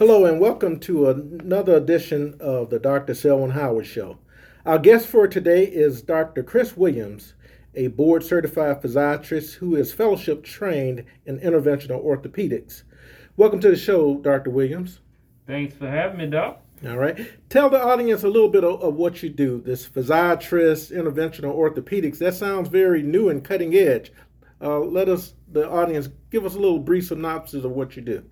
Hello, and welcome to another edition of the Dr. Selwyn Howard Show. Our guest for today is Dr. Chris Williams, a board certified physiatrist who is fellowship trained in interventional orthopedics. Welcome to the show, Dr. Williams. Thanks for having me, Doc. All right. Tell the audience a little bit of, of, what you do. This physiatrist, interventional orthopedics, that sounds very new and cutting edge. Uh, let us, the audience, give us a little brief synopsis of what you do.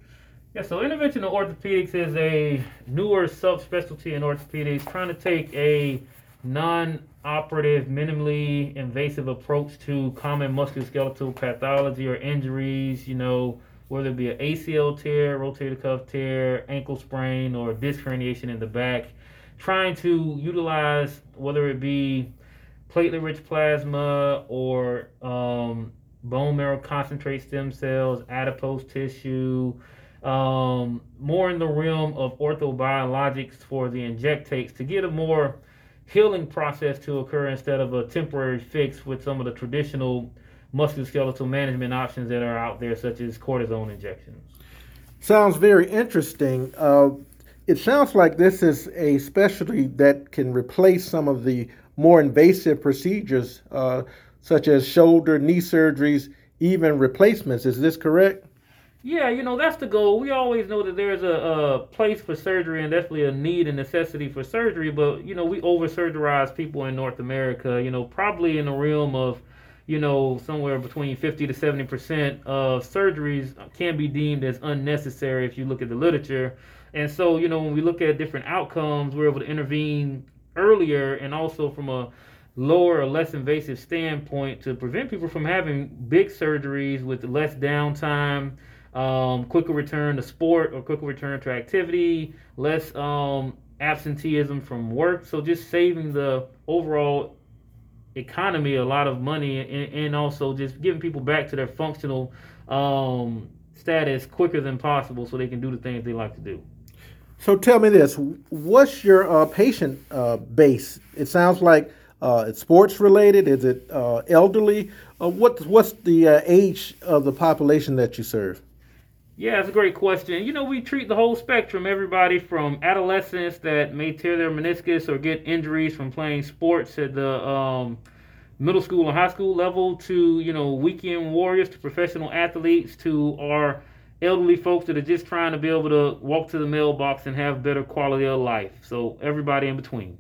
Yeah, so interventional orthopedics is a newer subspecialty in orthopedics trying to take a non operative, minimally invasive approach to common musculoskeletal pathology or injuries, you know, whether it be an ACL tear, rotator cuff tear, ankle sprain, or disc herniation in the back. Trying to utilize whether it be platelet rich plasma or um, bone marrow concentrate stem cells, adipose tissue um, more in the realm of orthobiologics for the injectates to get a more healing process to occur instead of a temporary fix with some of the traditional musculoskeletal management options that are out there, such as cortisone injections. Sounds very interesting. Uh, it sounds like this is a specialty that can replace some of the more invasive procedures, uh, such as shoulder, knee surgeries, even replacements. Is this correct? Yeah, you know, that's the goal. We always know that there's a, a place for surgery and definitely a need and necessity for surgery, but, you know, we over surgerize people in North America, you know, probably in the realm of, you know, somewhere between 50 to 70% of surgeries can be deemed as unnecessary if you look at the literature. And so, you know, when we look at different outcomes, we're able to intervene earlier and also from a lower or less invasive standpoint to prevent people from having big surgeries with less downtime um, quicker return to sport or quicker return to activity, less um, absenteeism from work. So just saving the overall economy a lot of money and, and also just giving people back to their functional um, status quicker than possible so they can do the things they like to do. So tell me this: What's your uh, patient uh, base? It sounds like uh, it's sports related. Is it uh, elderly? Uh, what, what's the uh, age of the population that you serve? Yeah, it's a great question. You know, we treat the whole spectrum, everybody from adolescents that may tear their meniscus or get injuries from playing sports at the um, middle school and high school level to, you know, weekend warriors to professional athletes to our elderly folks that are just trying to be able to walk to the mailbox and have better quality of life. So everybody in between.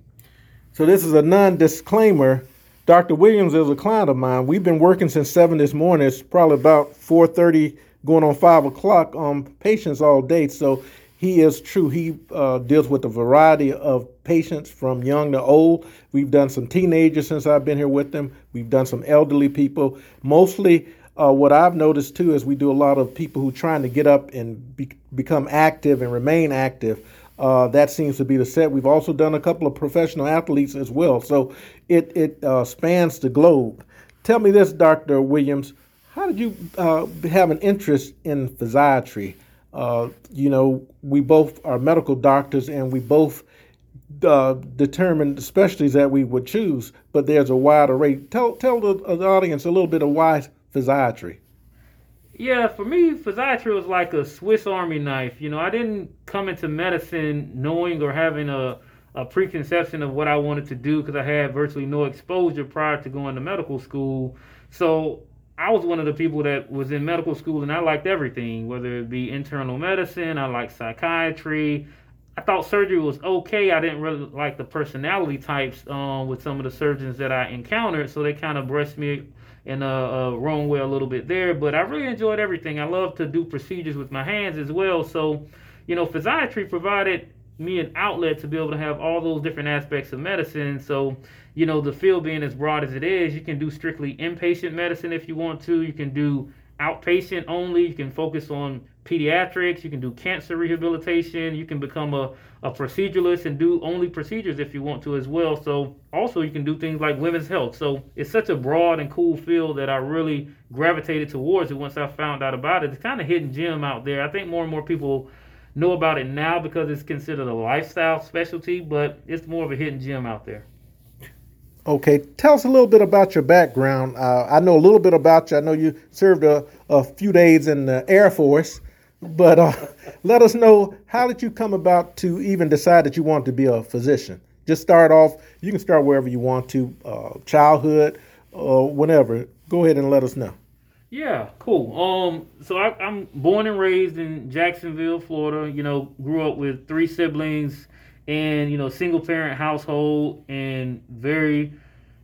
So this is a non-disclaimer. Dr. Williams is a client of mine. We've been working since seven this morning. It's probably about four thirty going on five o'clock on patients all day. So he is true. He uh, deals with a variety of patients from young to old. We've done some teenagers since I've been here with them. We've done some elderly people. Mostly, uh, what I've noticed too is we do a lot of people who are trying to get up and be- become active and remain active. Uh, that seems to be the set. We've also done a couple of professional athletes as well. So it it uh, spans the globe. Tell me this, Dr. Williams. How did you uh, have an interest in physiatry? Uh, you know, we both are medical doctors and we both uh, determine the specialties that we would choose, but there's a wide array. Tell, tell the, the audience a little bit of why physiatry. Yeah, for me, physiatry was like a Swiss Army knife. You know, I didn't come into medicine knowing or having a, a preconception of what I wanted to do because I had virtually no exposure prior to going to medical school. So I was one of the people that was in medical school and I liked everything, whether it be internal medicine, I liked psychiatry. I thought surgery was okay. I didn't really like the personality types um, with some of the surgeons that I encountered, so they kind of brushed me in a, a, wrong way a little bit there. But I really enjoyed everything. I love to do procedures with my hands as well. So, you know, physiatry provided me an outlet to be able to have all those different aspects of medicine. So, you know, the field being as broad as it is, you can do strictly inpatient medicine if you want to. You can do outpatient only. You can focus on pediatrics. You can do cancer rehabilitation. You can become a, a proceduralist and do only procedures if you want to as well. So, also, you can do things like women's health. So, it's such a broad and cool field that I really gravitated towards it once I found out about it. It's kind of hidden gem out there. I think more and more people know about it now because it's considered a lifestyle specialty, but it's more of a hidden gem out there. Okay, tell us a little bit about your background. Uh, I know a little bit about you. I know you served a, a few days in the Air Force. but uh, let us know how did you come about to even decide that you want to be a physician? Just start off. You can start wherever you want to, uh, childhood or whenever. Go ahead and let us know. Yeah, cool. Um, so I, I'm born and raised in Jacksonville, Florida. You know, grew up with three siblings and you know single parent household and very,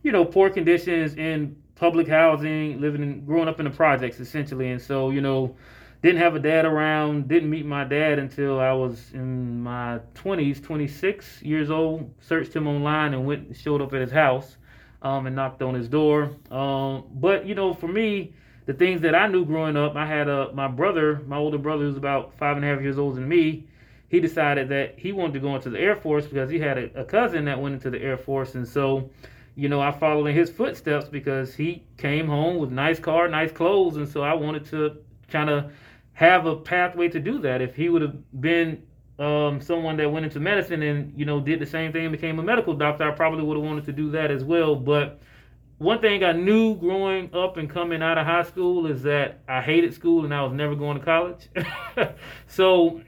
you know, poor conditions in public housing, living in growing up in the projects essentially. And so you know, didn't have a dad around. Didn't meet my dad until I was in my 20s, 26 years old. Searched him online and went showed up at his house, um, and knocked on his door. Um, but you know, for me the things that I knew growing up, I had a my brother, my older brother, who's about five and a half years older than me. He decided that he wanted to go into the Air Force because he had a, a cousin that went into the Air Force, and so, you know, I followed in his footsteps because he came home with nice car, nice clothes, and so I wanted to kind of have a pathway to do that. If he would have been um, someone that went into medicine and you know did the same thing and became a medical doctor, I probably would have wanted to do that as well, but one thing I knew growing up and coming out of high school is that I hated school and I was never going to college. so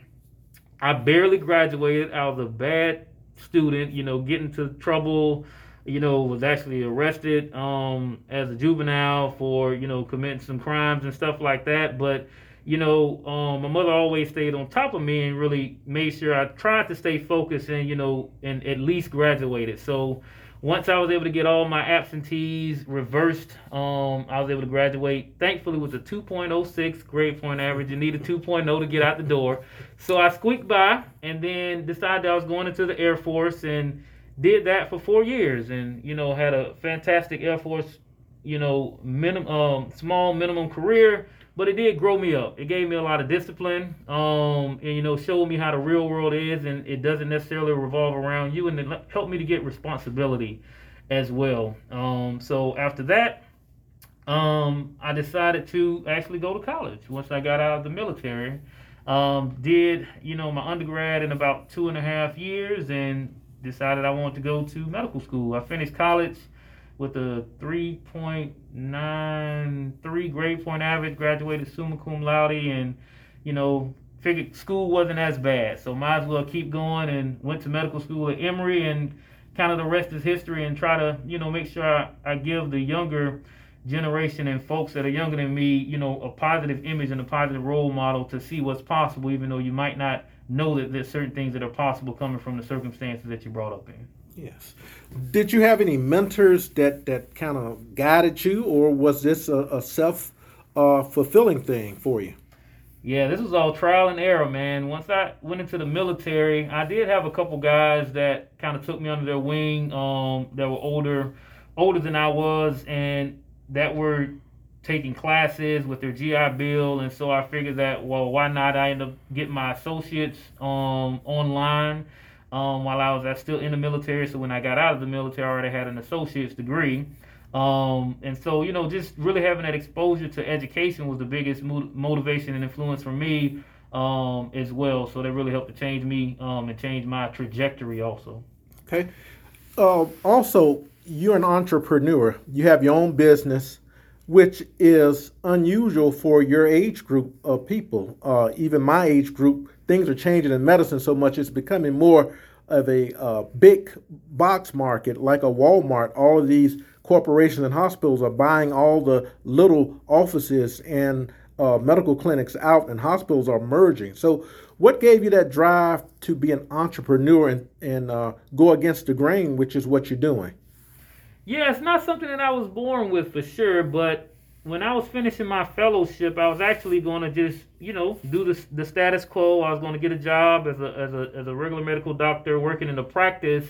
I barely graduated. I was a bad student, you know, getting into trouble, you know, was actually arrested um, as a juvenile for, you know, committing some crimes and stuff like that. But, you know, um, my mother always stayed on top of me and really made sure I tried to stay focused and, you know, and at least graduated. So, once I was able to get all my absentees reversed, um, I was able to graduate, thankfully, with a 2.06 grade point average. You need a 2.0 to get out the door. So I squeaked by and then decided I was going into the Air Force and did that for four years and, you know, had a fantastic Air Force, you know, minimum, um, small minimum career but it did grow me up. It gave me a lot of discipline, um, and you know, showed me how the real world is, and it doesn't necessarily revolve around you, and it helped me to get responsibility as well. Um, so after that, um, I decided to actually go to college once I got out of the military. Um, did you know my undergrad in about two and a half years, and decided I wanted to go to medical school. I finished college with a 3.93 grade point average, graduated summa cum laude, and you know figured school wasn't as bad, so might as well keep going and went to medical school at Emory, and kind of the rest is history. And try to you know make sure I, I give the younger generation and folks that are younger than me, you know, a positive image and a positive role model to see what's possible, even though you might not know that there's certain things that are possible coming from the circumstances that you brought up in. Yes. Did you have any mentors that that kind of guided you, or was this a, a self uh, fulfilling thing for you? Yeah, this was all trial and error, man. Once I went into the military, I did have a couple guys that kind of took me under their wing. Um, that were older, older than I was, and that were taking classes with their GI Bill, and so I figured that well, why not? I end up getting my associates um, online um, while I was uh, still in the military. So when I got out of the military, I already had an associate's degree. Um, and so, you know, just really having that exposure to education was the biggest mo- motivation and influence for me um, as well. So that really helped to change me um, and change my trajectory also. Okay. Uh, also, you're an entrepreneur. You have your own business, which is unusual for your age group of people. Uh, even my age group, things are changing in medicine so much, it's becoming more of a uh, big box market like a Walmart. All of these corporations and hospitals are buying all the little offices and uh, medical clinics out, and hospitals are merging. So, what gave you that drive to be an entrepreneur and, and uh, go against the grain, which is what you're doing? Yeah, it's not something that I was born with for sure, but when I was finishing my fellowship, I was actually going to just, you know, do the, the status quo. I was going to get a job as a, as a as a regular medical doctor working in the practice.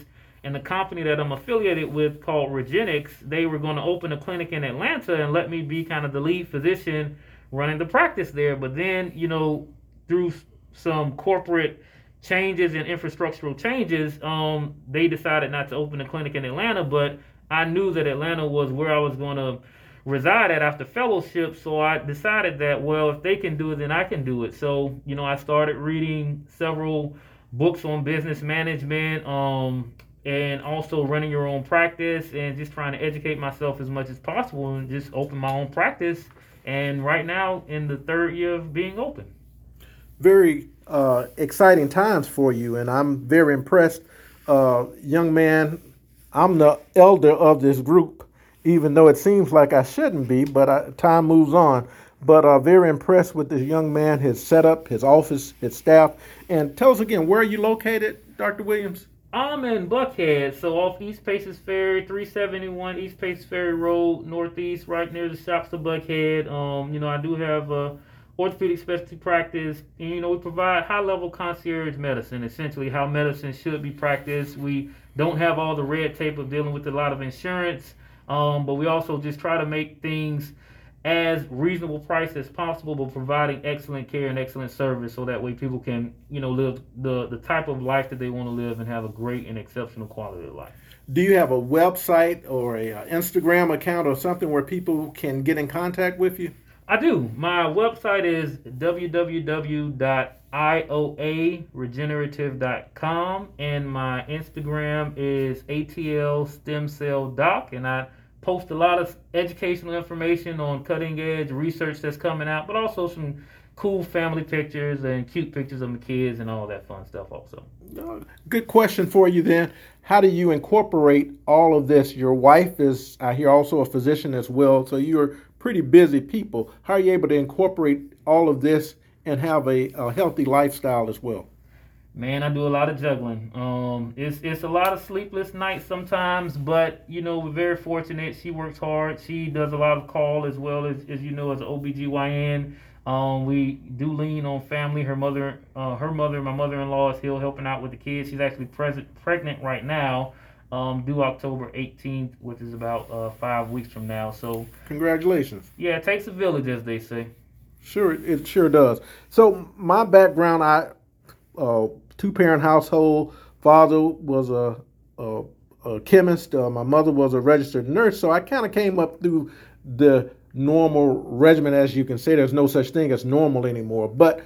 And the company that I'm affiliated with called Regenexx, they were going to open a clinic in Atlanta and let me be kind of the lead physician running the practice there. But then, you know, through some corporate changes and infrastructural changes, um, they decided not to open a clinic in Atlanta. But I knew that Atlanta was where I was going to reside at after fellowship. So I decided that, well, if they can do it, then I can do it. So, you know, I started reading several books on business management, um, and also running your own practice and just trying to educate myself as much as possible and just open my own practice. And right now, in the third year of being open. very uh, exciting times for you, and I'm very impressed. Uh, young man, I'm the elder of this group, even though it seems like I shouldn't be, but I, time moves on. But uh, very impressed with this young man, his setup, his office, his staff. And tell us again, where are you located, Dr. Williams? I'm in Buckhead, so off East Paces Ferry, 371 East Paces Ferry Road, Northeast, right near the shops of Buckhead. Um, you know, I do have a orthopedic specialty practice, and you know, we provide high-level concierge medicine, essentially how medicine should be practiced. We don't have all the red tape of dealing with a lot of insurance, um, but we also just try to make things as reasonable price as possible, but providing excellent care and excellent service so that way people can, you know, live the, the type of life that they want to live and have a great and exceptional quality of life. Do you have a website or a, uh, Instagram account or something where people can get in contact with you? I do. My website is www.ioaregenerative.com and my Instagram is ATL Stem Cell Doc and I post a lot of educational information on cutting edge research that's coming out, but also some cool family pictures and cute pictures of my kids and all that fun stuff also. Uh, good question for you then. How do you incorporate all of this? Your wife is, I hear, also a physician as well, so you're pretty busy people. How are you able to incorporate all of this and have a, a healthy lifestyle as well? Man, I do a lot of juggling. Um, it's it's a lot of sleepless nights sometimes, but you know we're very fortunate. She works hard. She does a lot of call as well as as you know as an OBGYN. Um, we do lean on family. Her mother, uh, her mother, my mother-in-law is still helping out with the kids. She's actually present, pregnant right now, um, due October 18th, which is about uh, five weeks from now. So congratulations. Yeah, it takes a village, as they say. Sure, it sure does. So my background, I uh, two parent household. Father was a, a, a chemist. Uh, my mother was a registered nurse. So I kind of came up through the normal regimen, as you can say. There's no such thing as normal anymore. But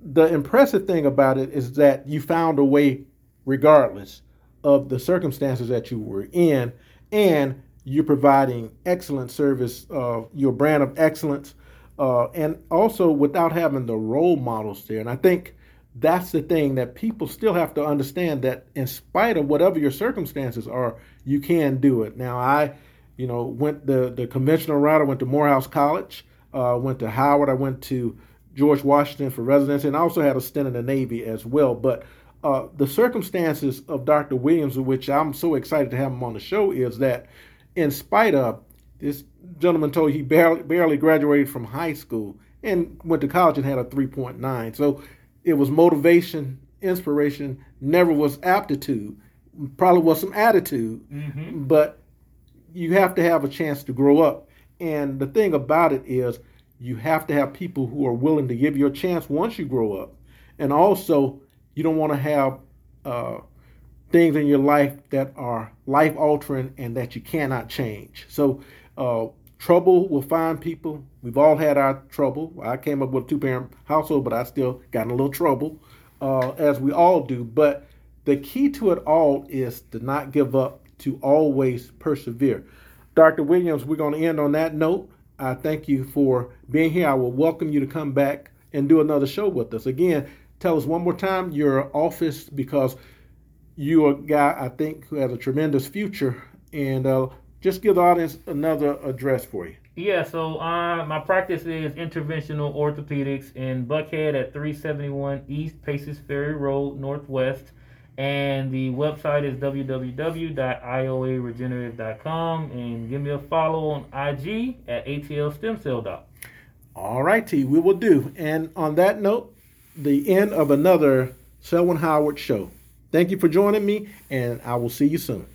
the impressive thing about it is that you found a way, regardless of the circumstances that you were in, and you're providing excellent service, uh, your brand of excellence, uh, and also without having the role models there. And I think that's the thing that people still have to understand that in spite of whatever your circumstances are, you can do it. Now, I, you know, went the, the conventional route. I went to Morehouse College, uh, went to Howard, I went to George Washington for residency, and I also had a stint in the Navy as well. But uh, the circumstances of Dr. Williams, which I'm so excited to have him on the show, is that in spite of this gentleman told he barely, barely graduated from high school and went to college and had a 3.9. So it was motivation, inspiration, never was aptitude, probably was some attitude, mm-hmm. but you have to have a chance to grow up. And the thing about it is, you have to have people who are willing to give you a chance once you grow up. And also, you don't want to have uh, things in your life that are life altering and that you cannot change. So, uh, Trouble will find people. We've all had our trouble. I came up with a two parent household, but I still got in a little trouble, uh, as we all do. But the key to it all is to not give up, to always persevere. Dr. Williams, we're going to end on that note. I thank you for being here. I will welcome you to come back and do another show with us. Again, tell us one more time your office because you're a guy I think who has a tremendous future. And uh, just give the audience another address for you. Yeah, so uh, my practice is interventional orthopedics in Buckhead at 371 East Paces Ferry Road, Northwest. And the website is www.ioaregenerative.com. And give me a follow on IG at ATL Stem Cell Doc. All right, T, we will do. And on that note, the end of another Selwyn Howard show. Thank you for joining me, and I will see you soon.